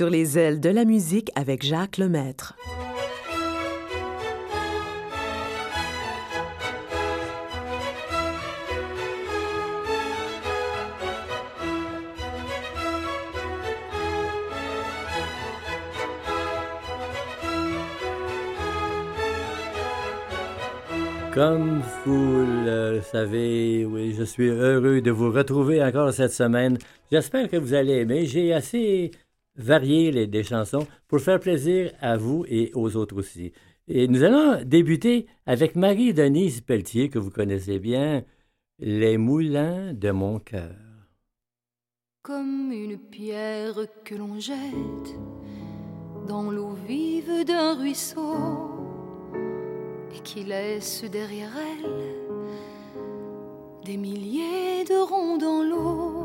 Sur les ailes de la musique avec Jacques Lemaître. Comme vous le savez, oui, je suis heureux de vous retrouver encore cette semaine. J'espère que vous allez aimer. J'ai assez varié les, des chansons pour faire plaisir à vous et aux autres aussi. Et nous allons débuter avec Marie-Denise Pelletier, que vous connaissez bien, Les moulins de mon cœur. Comme une pierre que l'on jette dans l'eau vive d'un ruisseau et qui laisse derrière elle des milliers de ronds dans l'eau,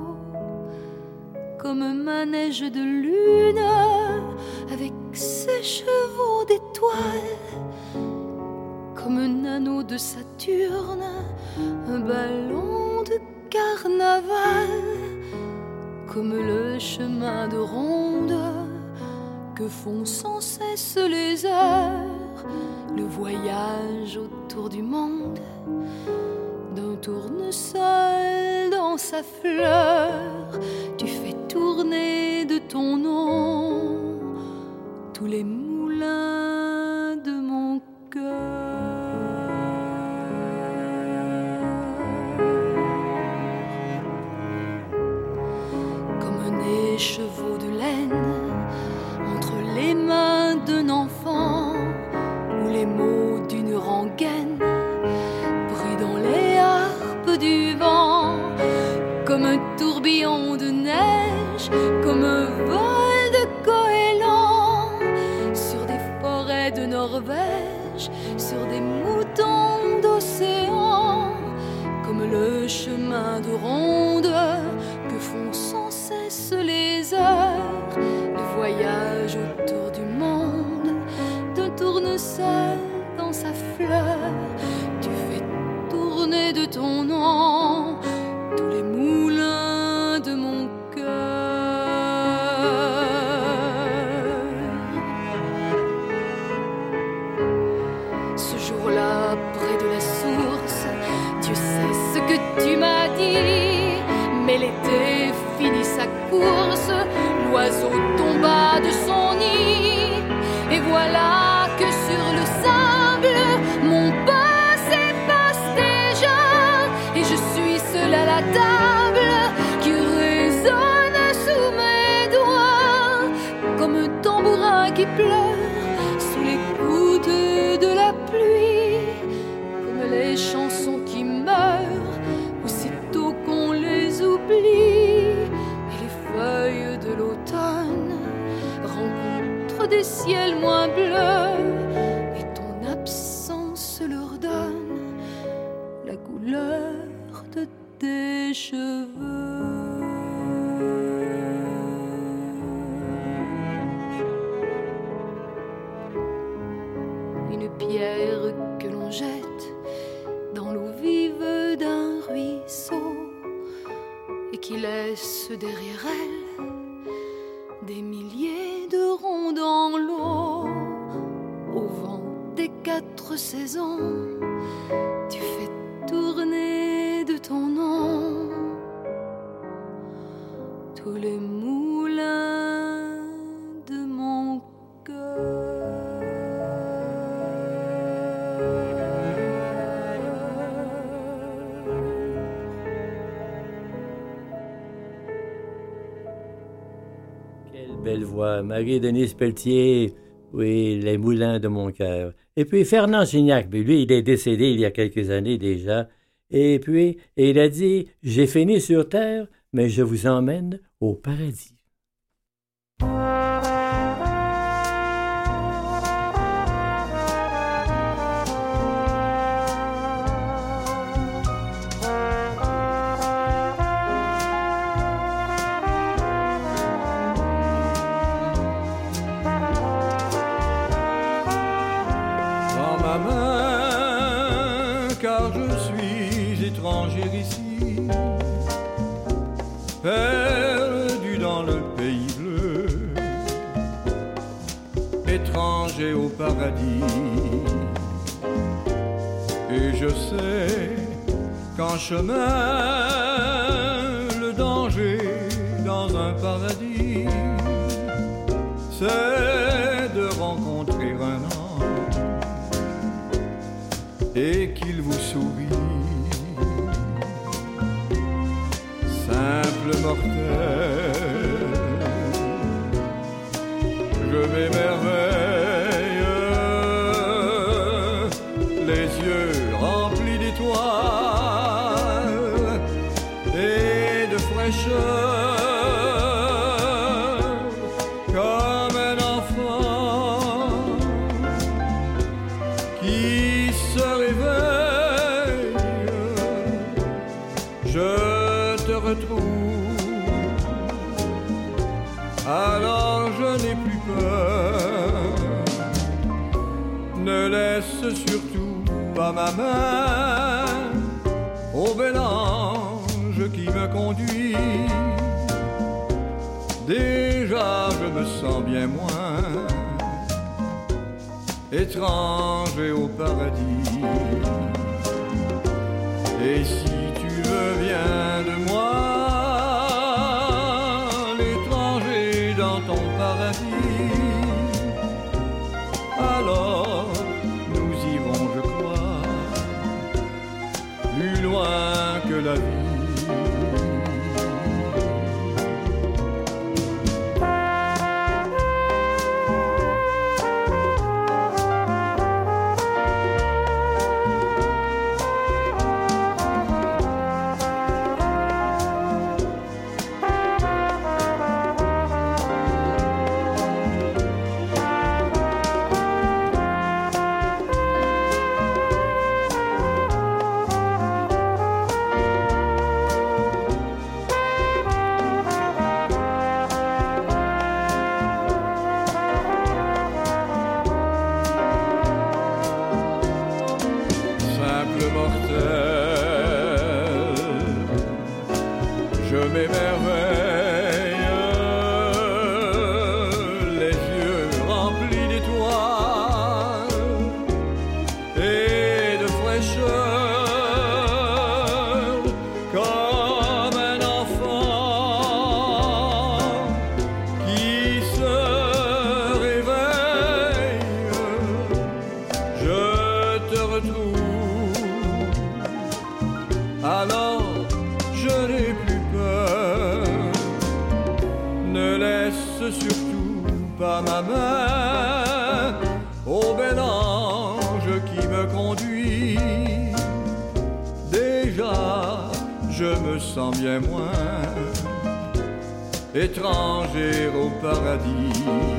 comme un manège de lune avec ses chevaux d'étoiles, comme un anneau de Saturne, un ballon de carnaval, comme le chemin de ronde que font sans cesse les heures le voyage autour du monde d'un tournesol dans sa fleur. Tu fais tourner de ton nom tous les moulins de mon cœur. Comme un écheveau de laine entre les mains d'un enfant ou les mots de ronde qui laisse derrière elle des milliers de ronds dans l'eau au vent des quatre saisons. Tu fais tourner de ton nom tous les belle voix. Marie-Denise Pelletier, oui, les moulins de mon cœur. Et puis Fernand Gignac, mais lui, il est décédé il y a quelques années déjà. Et puis, il a dit J'ai fini sur terre, mais je vous emmène au paradis. Simple mortel, je m'émerveille, ma main au bel ange qui me conduit. Déjà je me sens bien moins étranger au paradis. Et Je m'émerveille, moins étranger au paradis.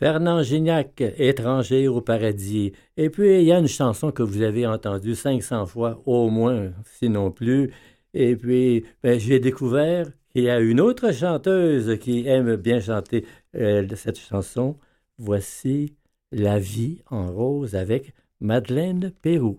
Fernand Gignac, Étranger au paradis. Et puis, il y a une chanson que vous avez entendue 500 fois au moins, sinon plus. Et puis, ben, j'ai découvert qu'il y a une autre chanteuse qui aime bien chanter euh, cette chanson. Voici La vie en rose avec Madeleine Pérou.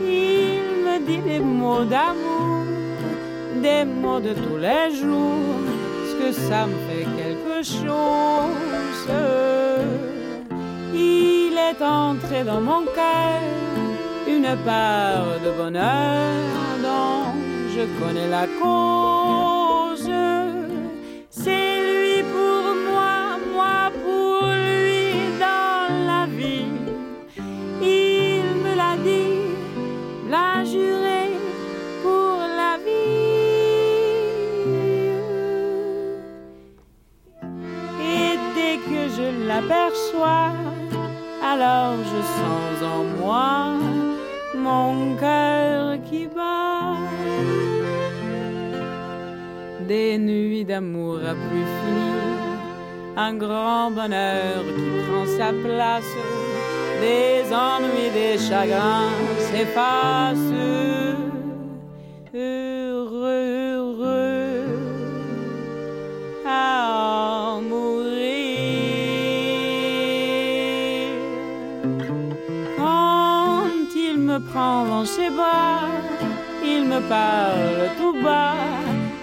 Il me dit des mots d'amour, des mots de tous les jours, ce que ça me fait quelque chose? Il est entré dans mon cœur une part de bonheur dont je connais la cause. Alors je sens en moi mon cœur qui bat. Des nuits d'amour à plus finir, un grand bonheur qui prend sa place, des ennuis, des chagrins s'effacent. Parle tout bas,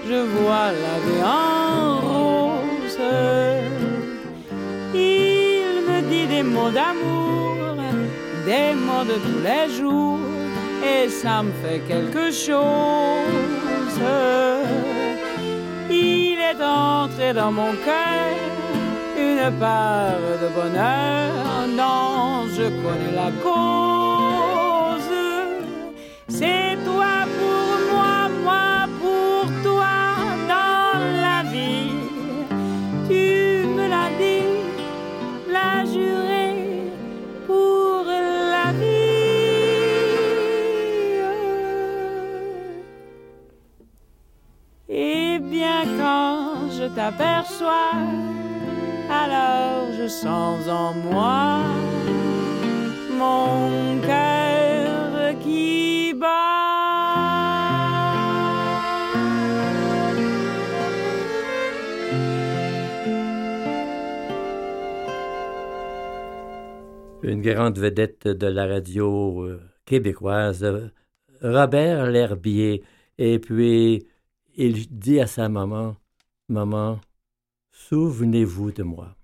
je vois la vie en rose. Il me dit des mots d'amour, des mots de tous les jours, et ça me fait quelque chose. Il est entré dans mon cœur une part de bonheur dont je connais la cause. Alors je sens en moi mon cœur qui bat. Une grande vedette de la radio euh, québécoise, euh, Robert L'Herbier. Et puis, il dit à sa maman, Maman, souvenez-vous de moi.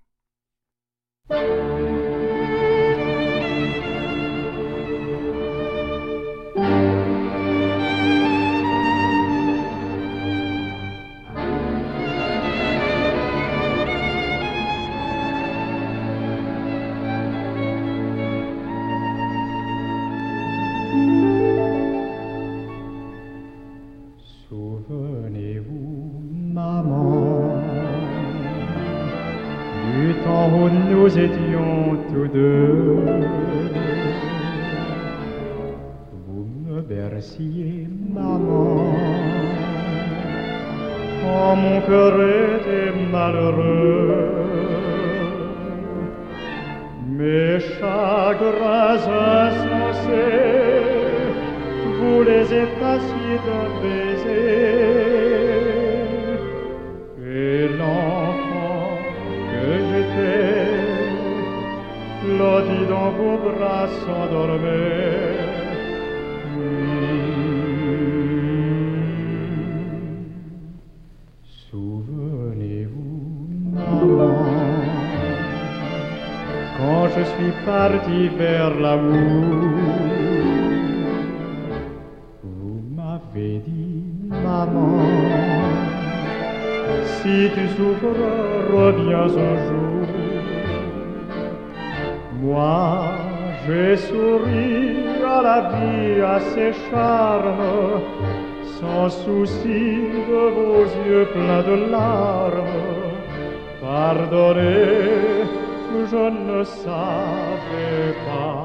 Je ne savais pas.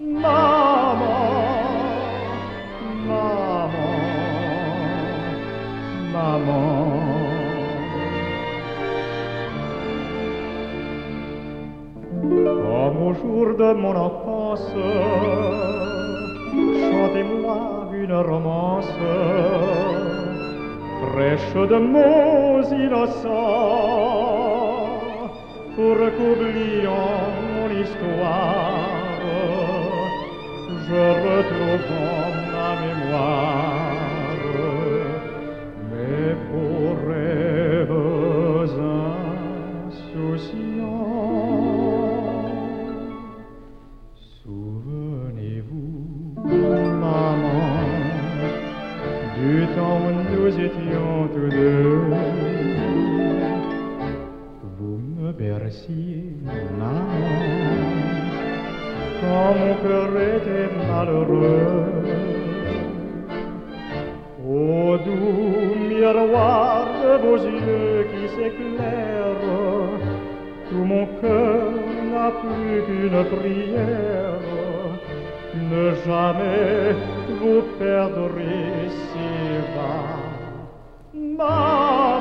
Maman, maman, maman. Comme au jour de mon enfance, chantez-moi une romance prêche de mots innocents pour qu'oubliant mon histoire, je retrouve ma mémoire quand mon cœur était malheureux. Au doux miroir de vos yeux qui s'éclairent, tout mon cœur n'a plus qu'une prière. Ne jamais vous perdrez si bas.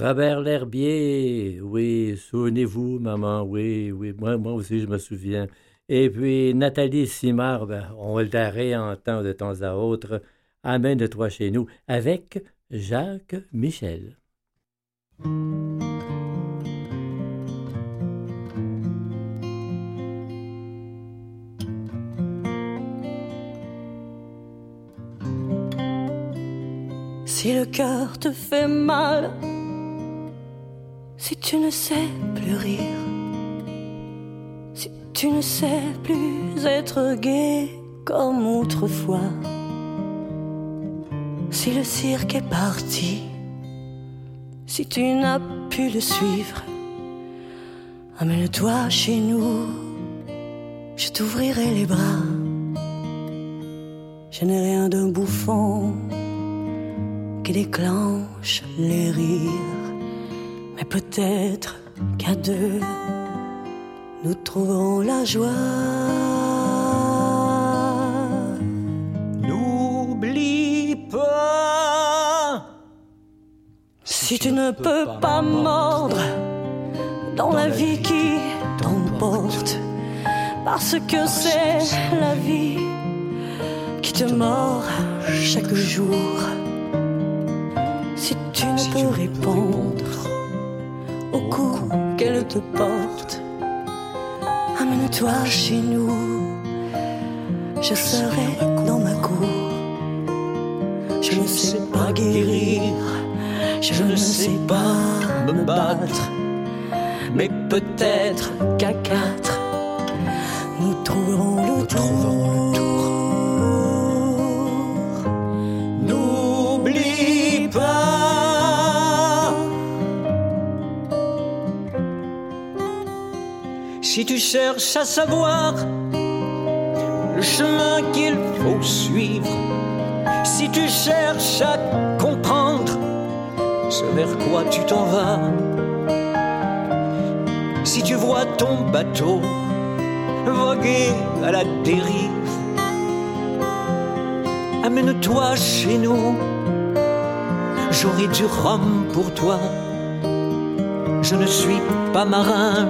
Robert L'Herbier, oui, souvenez-vous, maman, oui, oui, moi, aussi je me souviens. Et puis Nathalie Simard, ben, on le réentend de temps à autre, Amène-toi chez nous, avec Jacques Michel. Si le cœur te fait mal, si tu ne sais plus rire, si tu ne sais plus être gai comme autrefois, si le cirque est parti, si tu n'as pu le suivre, amène-toi chez nous, je t'ouvrirai les bras. Je n'ai rien d'un bouffon qui déclenche les rires, mais peut-être qu'à deux, nous trouverons la joie. N'oublie pas. Si tu ne peux pas mordre dans la vie qui t'emporte, parce que c'est la vie qui te mord chaque jour. Si tu ne peux répondre au coup qu'elle te porte, amène-toi chez nous. Je serai dans ma cour. Je ne sais pas guérir, je ne sais pas me battre, mais peut-être qu'à quatre, nous trouverons le tour. Si tu cherches à savoir le chemin qu'il faut suivre, si tu cherches à comprendre ce vers quoi tu t'en vas, si tu vois ton bateau voguer à la dérive, amène-toi chez nous, j'aurai du rhum pour toi. Je ne suis pas marin,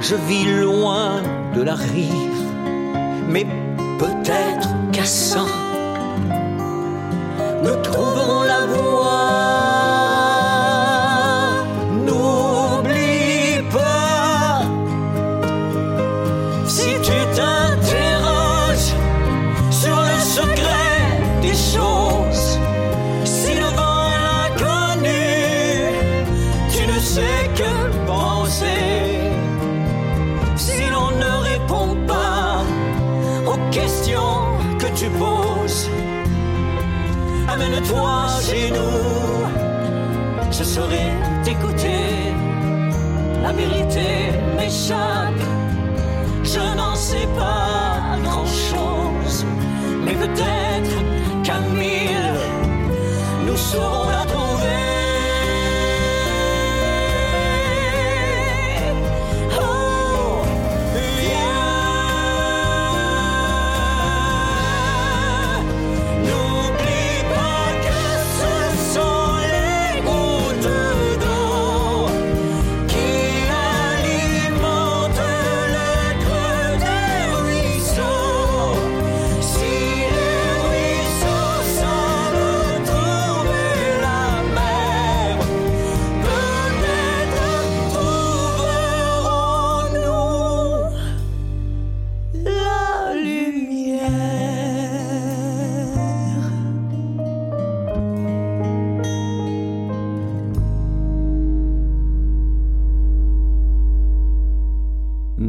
je vis loin de la rive, mais peut-être qu'à cent, vérité m'échappe, je n'en sais pas grand-chose, mais peut-être qu'à mille,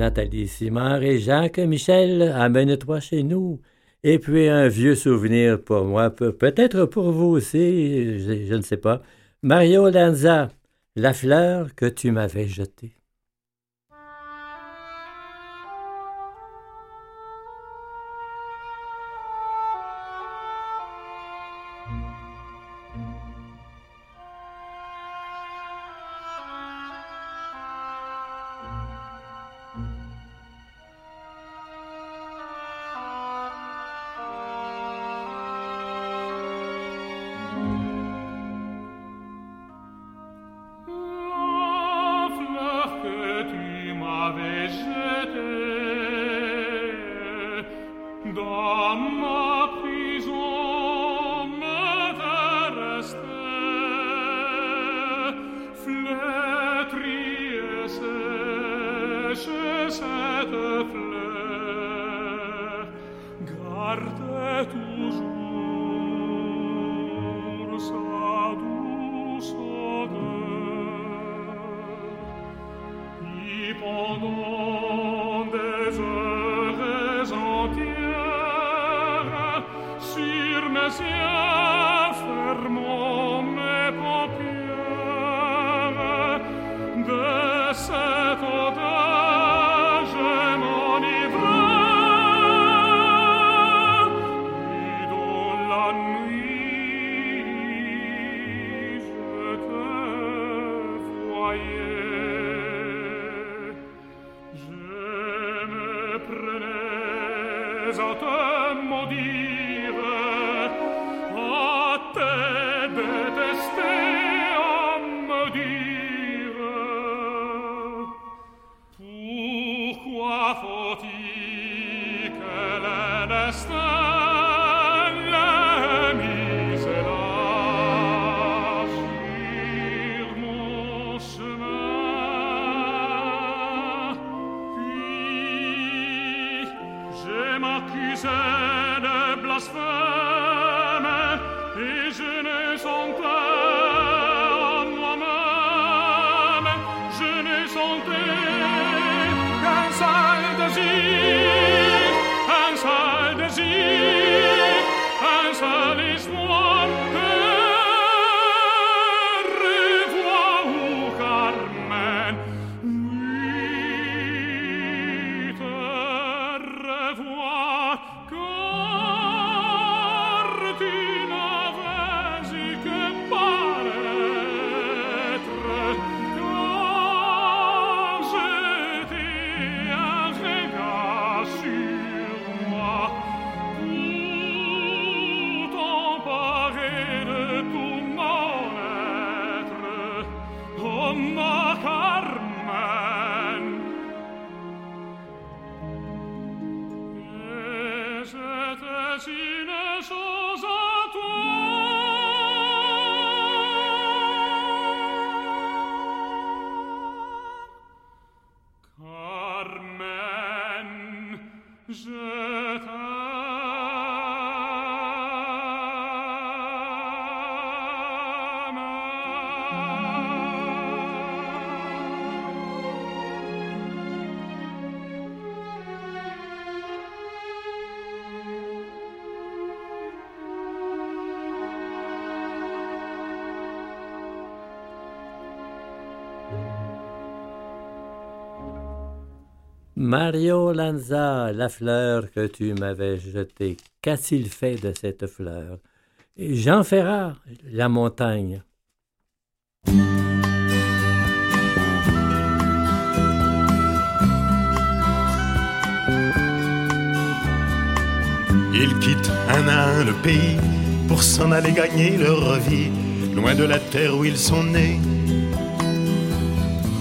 Nathalie Simard et Jacques Michel, amène-toi chez nous. Et puis un vieux souvenir pour moi, peut-être pour vous aussi, je, ne sais pas. Mario Lanza, la fleur que tu m'avais jetée. Sur mes yeux Mario Lanza, la fleur que tu m'avais jetée, qu'a-t-il fait de cette fleur? Jean Ferrat, la montagne. Ils quittent un à un le pays pour s'en aller gagner leur vie, loin de la terre où ils sont nés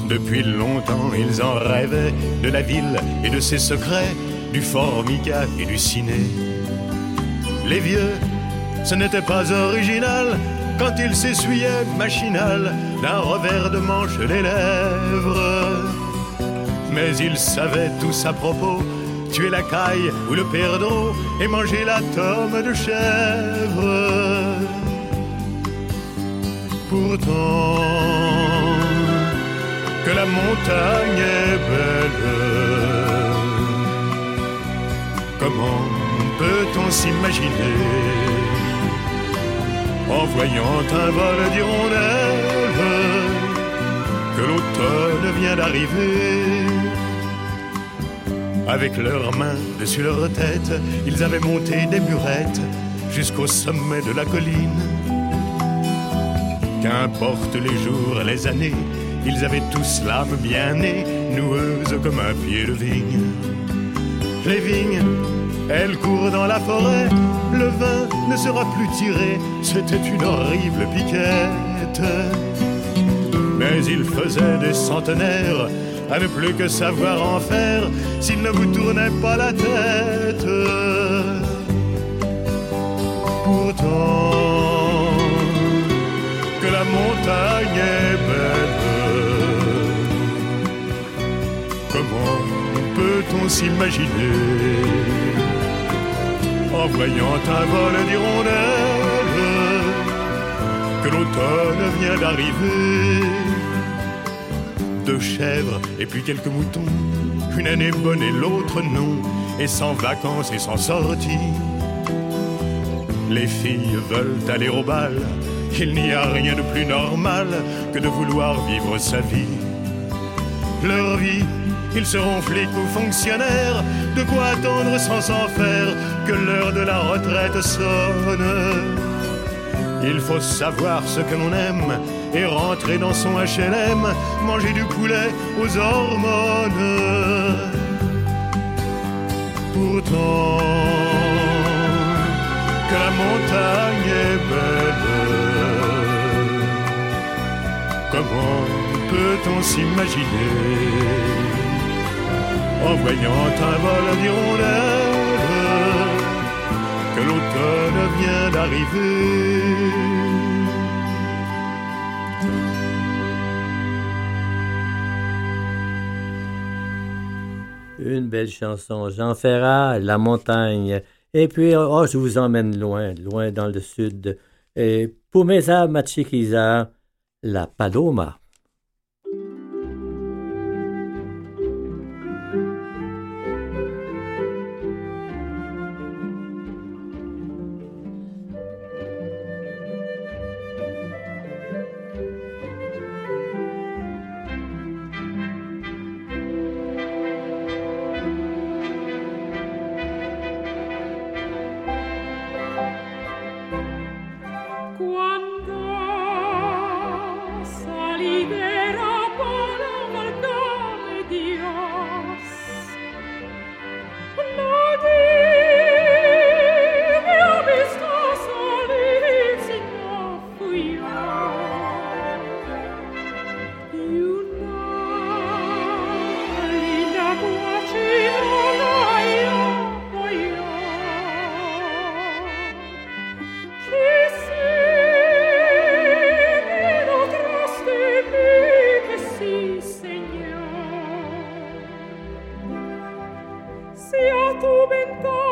depuis longtemps, ils en rêvaient de la ville et de ses secrets, du formica et du ciné. Les vieux, ce n'était pas original quand ils s'essuyaient machinal d'un revers de manche les lèvres. Mais ils savaient tous à propos tuer la caille ou le perdreau et manger la tome de chèvre. Pourtant, montagne est belle. Comment peut-on s'imaginer en voyant un vol d'hirondelles que l'automne vient d'arriver? Avec leurs mains dessus leur tête, ils avaient monté des murettes jusqu'au sommet de la colline. Qu'importe les jours, et les années, ils avaient tous l'âme bien née, noueuse comme un pied de vigne. Les vignes, elles courent dans la forêt, le vin ne sera plus tiré, c'était une horrible piquette. Mais il faisait des centenaires à ne plus que savoir en faire s'il ne vous tournait pas la tête. Pourtant, que la montagne est belle, peut-on s'imaginer en voyant un vol d'hirondelles que l'automne vient d'arriver Deux chèvres et puis quelques moutons, une année bonne et l'autre non, et sans vacances et sans sortie. Les filles veulent aller au bal, il n'y a rien de plus normal que de vouloir vivre sa vie. Leur vie, ils seront flics ou fonctionnaires, de quoi attendre sans s'en faire que l'heure de la retraite sonne. Il faut savoir ce que l'on aime et rentrer dans son HLM, manger du poulet aux hormones. Pourtant, que la montagne est belle, comment peut-on s'imaginer en voyant un vol d'hirondelles que l'automne vient d'arriver Une belle chanson. Jean Ferrat, La montagne. Et puis, oh, je vous emmène loin, loin dans le sud. Et Pumesa Machiquiza, La Paloma. Se a tu ventana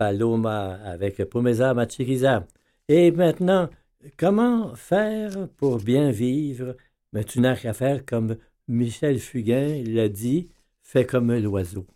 Paloma avec Pomeza Machiriza. Et maintenant, comment faire pour bien vivre? Mais tu n'as qu'à faire comme Michel Fugain l'a dit, fais comme l'oiseau.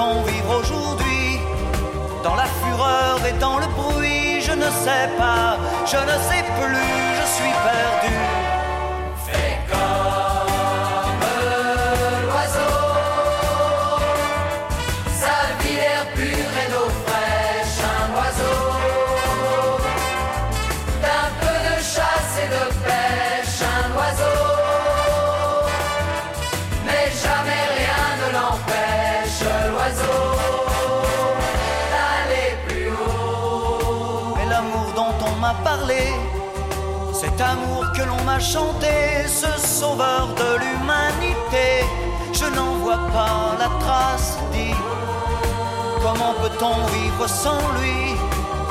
Vivre aujourd'hui Dans la fureur et dans le bruit, je ne sais pas, je ne sais plus, je suis perdu. Cet amour que l'on m'a chanté, ce sauveur de l'humanité, je n'en vois pas la trace, dit. Comment peut-on vivre sans lui?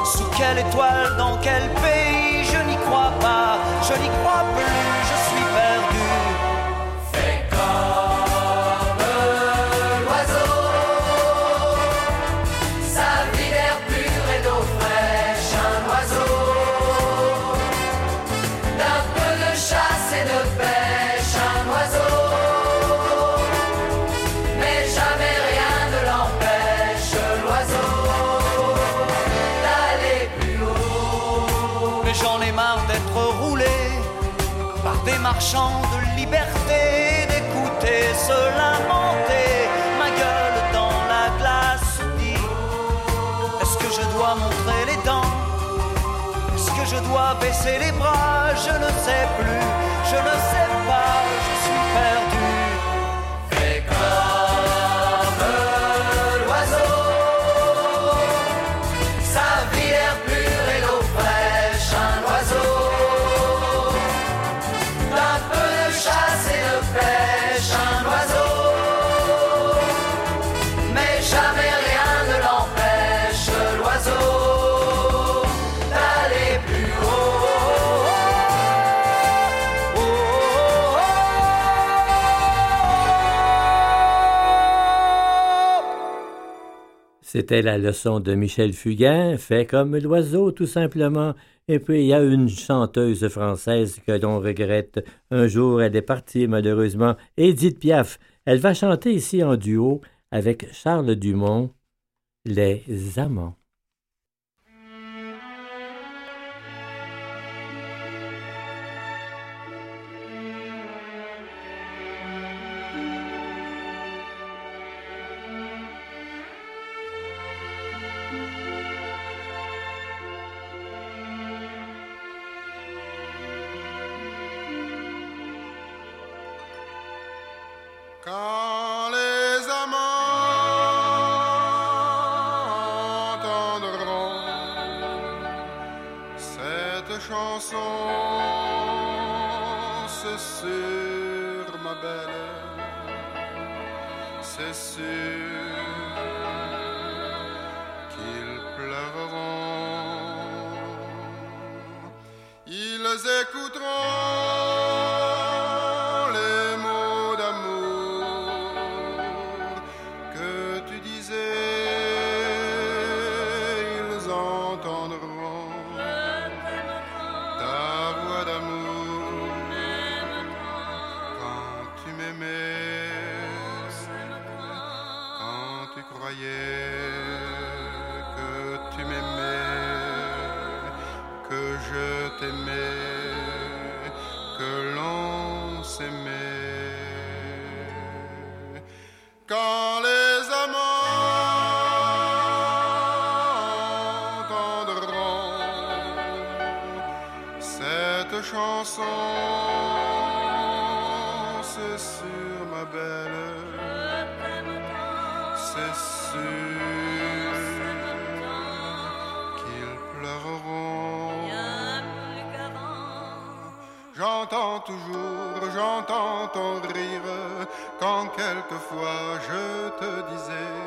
Sous quelle étoile, dans quel pays? Je n'y crois pas, je n'y crois plus, je baisser les bras Je ne sais plus, je ne sais C'était la leçon de Michel Fugain, fait comme l'oiseau tout simplement. Et puis il y a une chanteuse française que l'on regrette. Un jour, elle est partie malheureusement, Edith Piaf. Elle va chanter ici en duo avec Charles Dumont, Les Amants. que l'on s'aimait. Quand les amants entendront cette chanson, rire quand quelquefois je te disais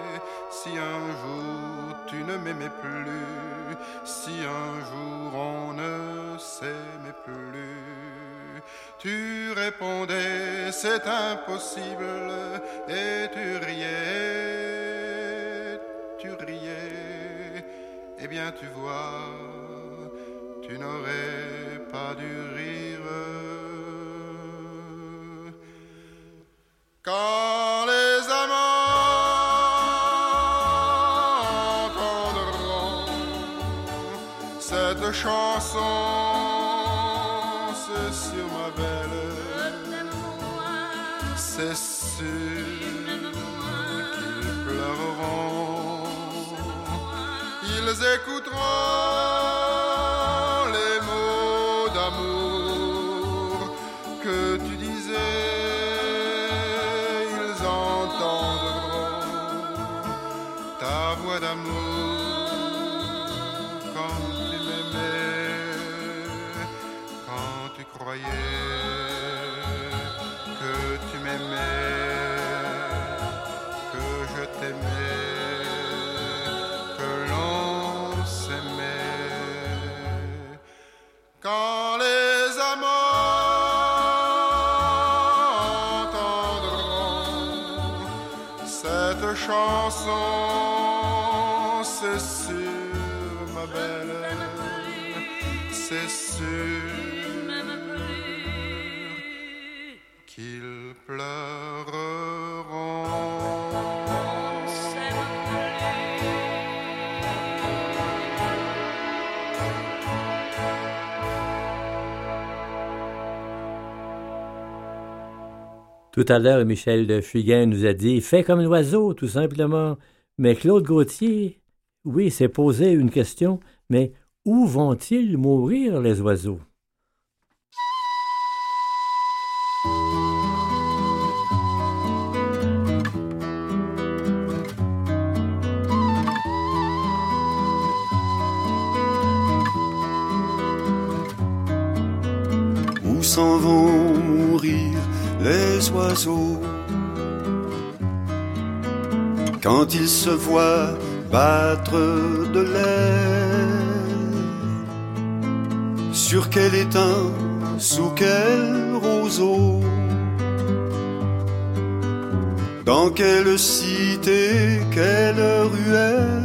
si un jour tu ne m'aimais plus, si un jour on ne s'aimait plus. Tu répondais c'est impossible et tu riais, tu riais. Eh bien tu vois, tu n'aurais pas dû rire. Quand les amants entendront cette chanson, c'est sur ma belle, c'est sûr qu'ils pleureront. Ils écouteront que tu m'aimais, que je t'aimais, que l'on s'aimait. Quand les amants entendront cette chanson, Tout à l'heure, Michel de Fugain nous a dit Fais comme l'oiseau, tout simplement. Mais Claude Gauthier, oui, s'est posé une question mais où vont-ils mourir, les oiseaux? Quand ils se voient battre de l'aile Sur quel étain, sous quel roseau Dans quelle cité, quelle ruelle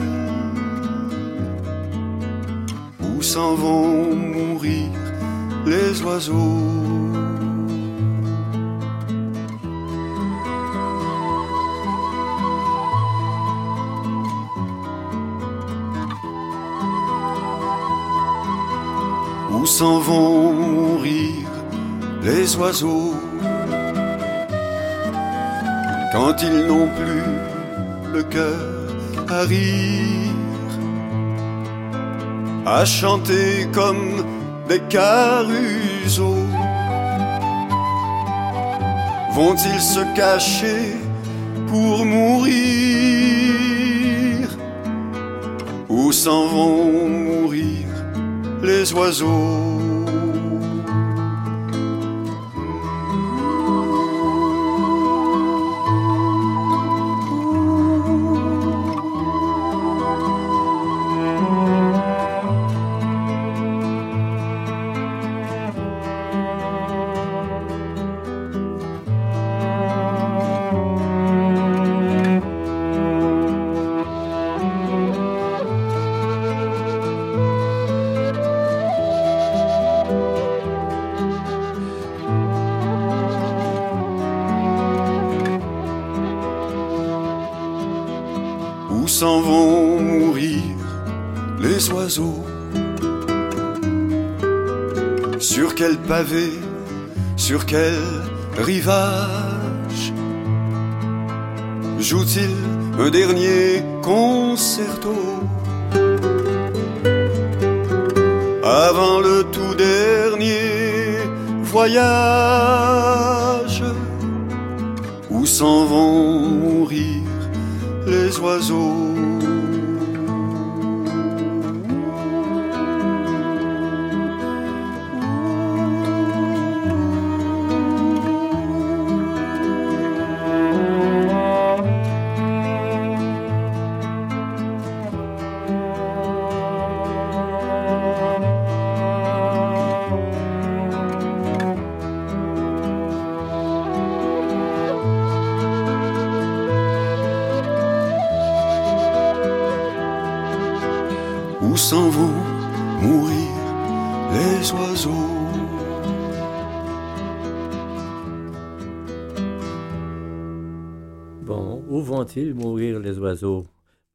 Où s'en vont mourir les oiseaux s'en vont mourir les oiseaux. Quand ils n'ont plus le cœur à rire, à chanter comme des caruseaux Vont-ils se cacher pour mourir Où s'en vont mourir les oiseaux sur quel rivage Joue-t-il un dernier concerto? Avant le tout dernier voyage où s'en vont mourir les oiseaux? Vont-ils mourir les oiseaux?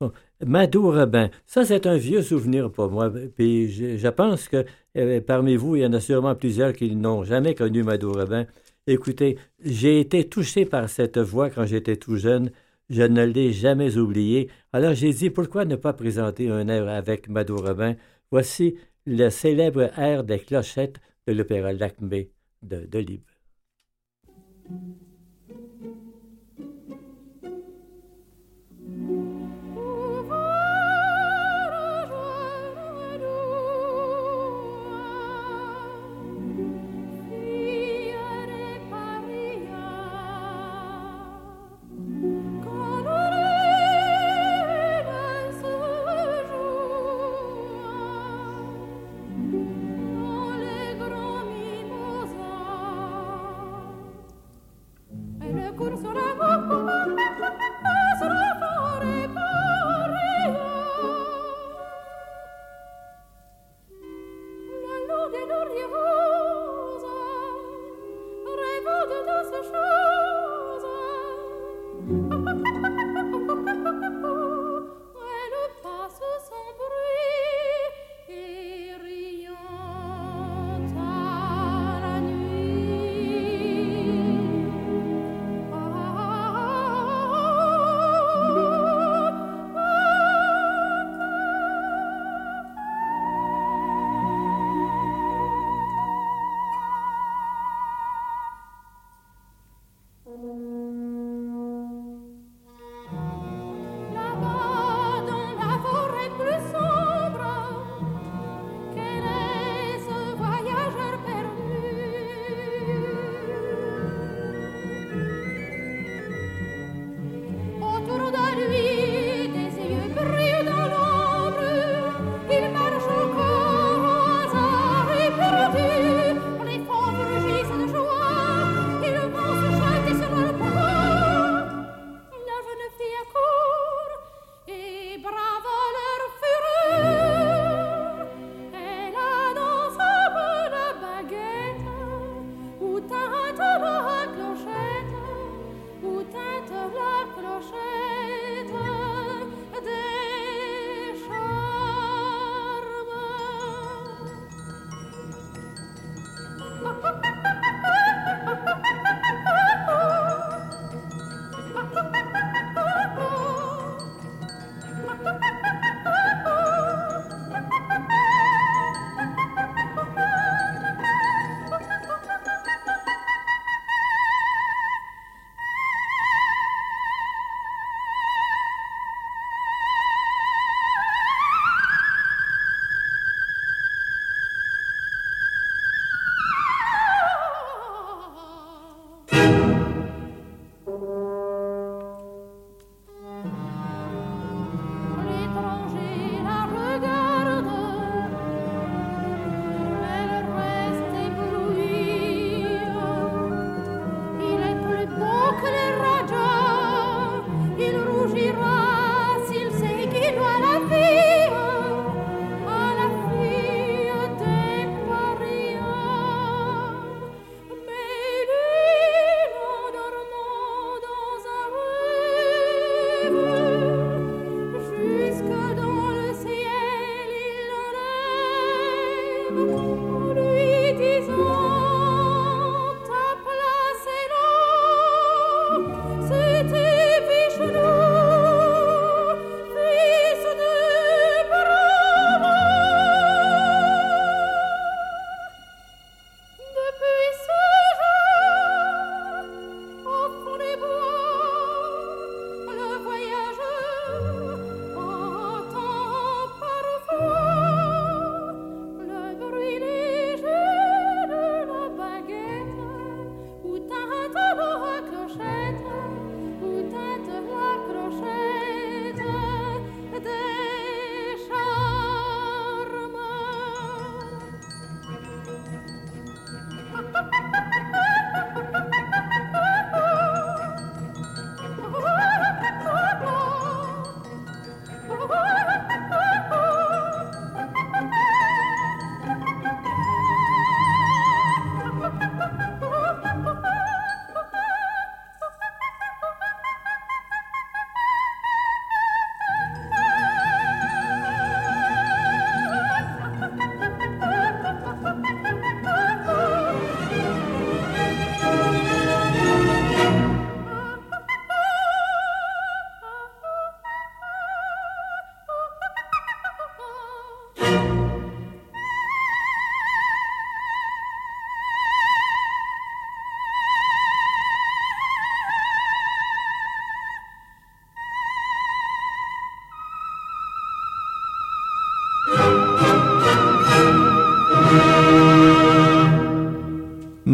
Bon, Madou Robin, ça c'est un vieux souvenir pour moi. Puis je, pense que euh, parmi vous, il y en a sûrement plusieurs qui n'ont jamais connu Madou Robin. Écoutez, j'ai été touché par cette voix quand j'étais tout jeune. Je ne l'ai jamais oubliée. Alors j'ai dit pourquoi ne pas présenter un air avec Madou Robin? Voici le célèbre air des clochettes de l'opéra Lacmé de Delibes. Depuis ce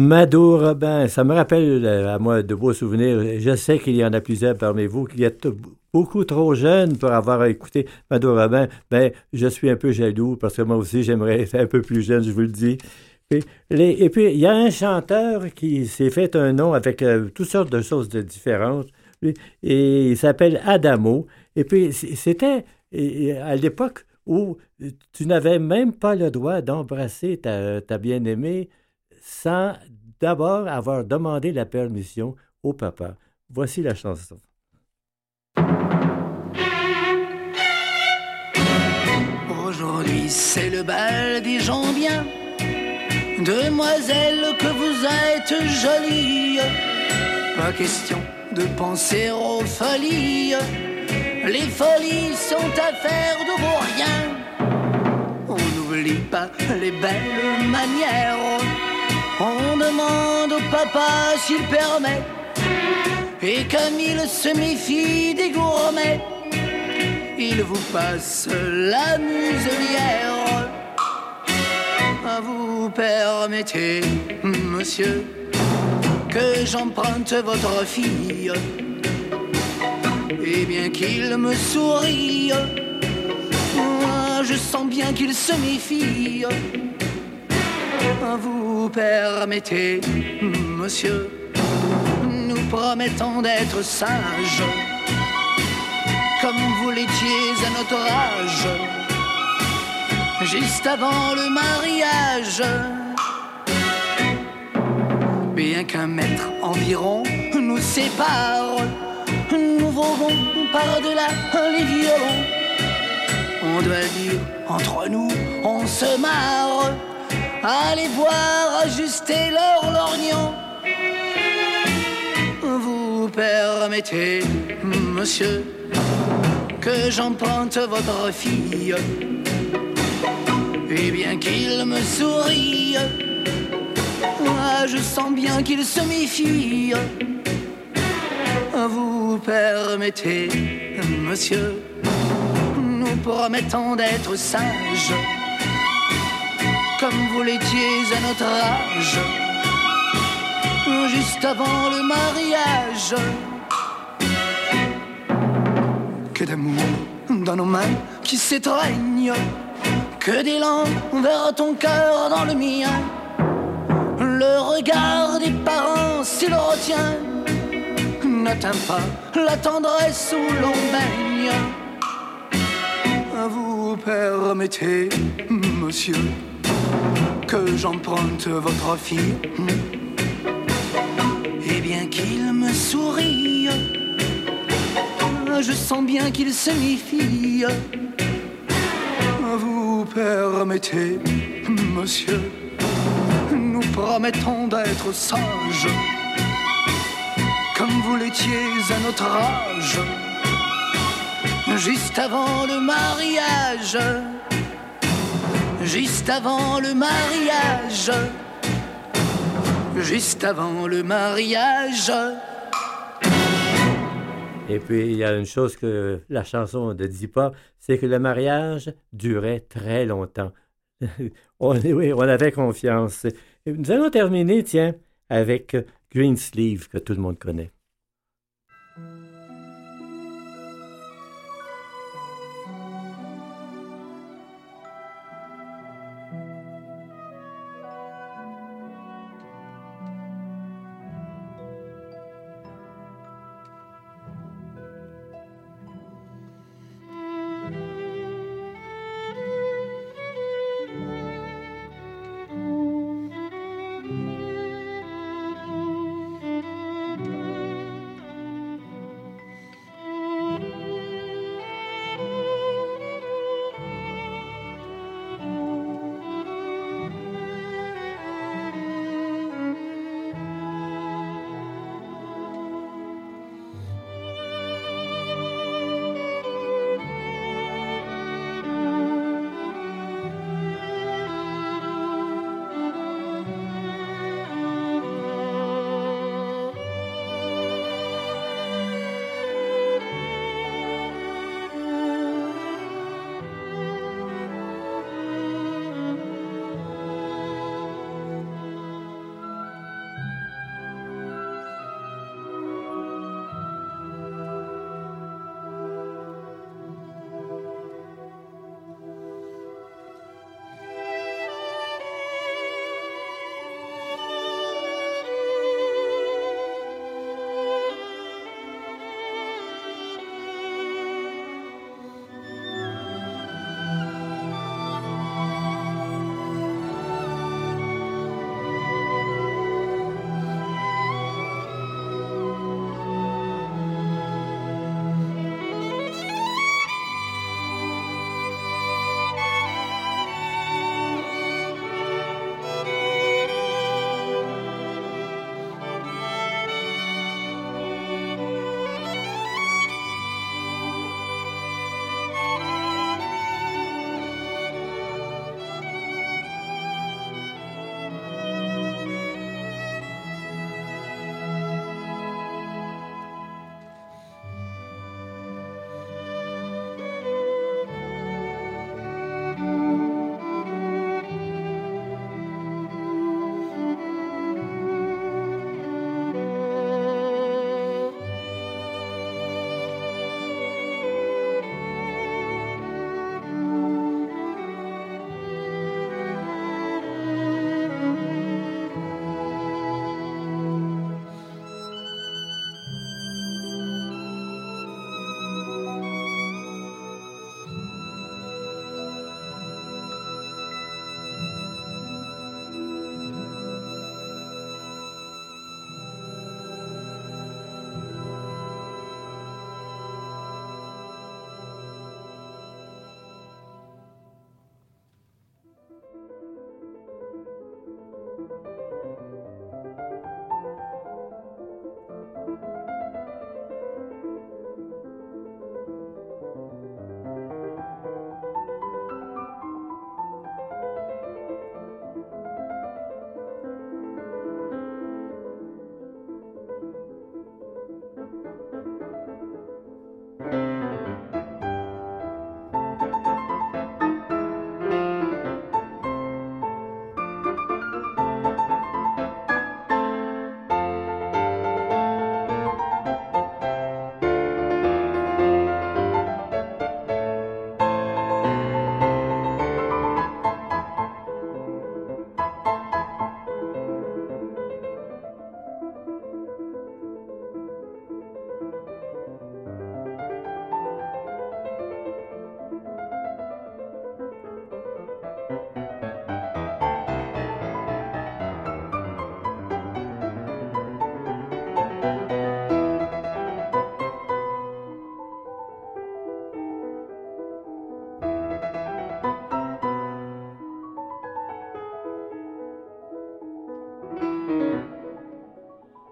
Mado Robin, ça me rappelle euh, à moi de beaux souvenirs. Je sais qu'il y en a plusieurs parmi vous qui êtes beaucoup trop jeunes pour avoir écouté Mado Robin. Ben, je suis un peu jaloux parce que moi aussi, j'aimerais être un peu plus jeune, je vous le dis. Et, puis, il y a un chanteur qui s'est fait un nom avec euh, toutes sortes de choses différentes. Et il s'appelle Adamo. Et puis, c'était à l'époque où tu n'avais même pas le droit d'embrasser ta, ta bien-aimée sans d'abord avoir demandé la permission au papa. Voici la chanson. Aujourd'hui, c'est le bal des gens bien. Demoiselle, que vous êtes jolie. Pas question de penser aux folies. Les folies sont affaires de vos rien. On n'oublie pas les belles manières. On demande au papa s'il permet. Et comme il se méfie des gourmets, il vous passe la muselière. Vous permettez, monsieur, que j'emprunte votre fille. Et bien qu'il me sourie, moi je sens bien qu'il se méfie. Vous permettez, monsieur, nous promettons d'être sages, comme vous l'étiez à notre âge, juste avant le mariage. Bien qu'un mètre environ nous sépare, nous volons par-delà les violons. On doit dire, entre nous, on se marre Allez voir ajuster leur lorgnon. Vous permettez, monsieur, que j'emprunte votre fille. Et bien qu'il me sourie, moi je sens bien qu'il se méfie. Vous permettez, monsieur, nous promettons d'être sages comme vous l'étiez à notre âge, juste avant le mariage. Que d'amour dans nos mains qui s'étreignent, que d'élan vers ton cœur dans le mien. Le regard des parents, s'il retient, n'atteint pas la tendresse où l'on baigne. Vous permettez, monsieur, que j'emprunte votre fille. Et bien qu'il me sourie, je sens bien qu'il se méfie. Vous permettez, monsieur, nous promettons d'être sages, comme vous l'étiez à notre âge, juste avant le mariage juste avant le mariage, juste avant le mariage. Et puis, il y a une chose que la chanson ne dit pas, c'est que le mariage durait très longtemps. on, oui, on avait confiance. nous allons terminer, tiens, avec Green Sleeve, que tout le monde connaît.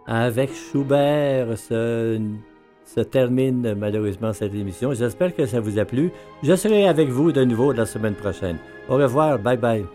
Avec Schubert se, se termine malheureusement cette émission. J'espère que ça vous a plu. Je serai avec vous de nouveau la semaine prochaine. Au revoir. Bye bye.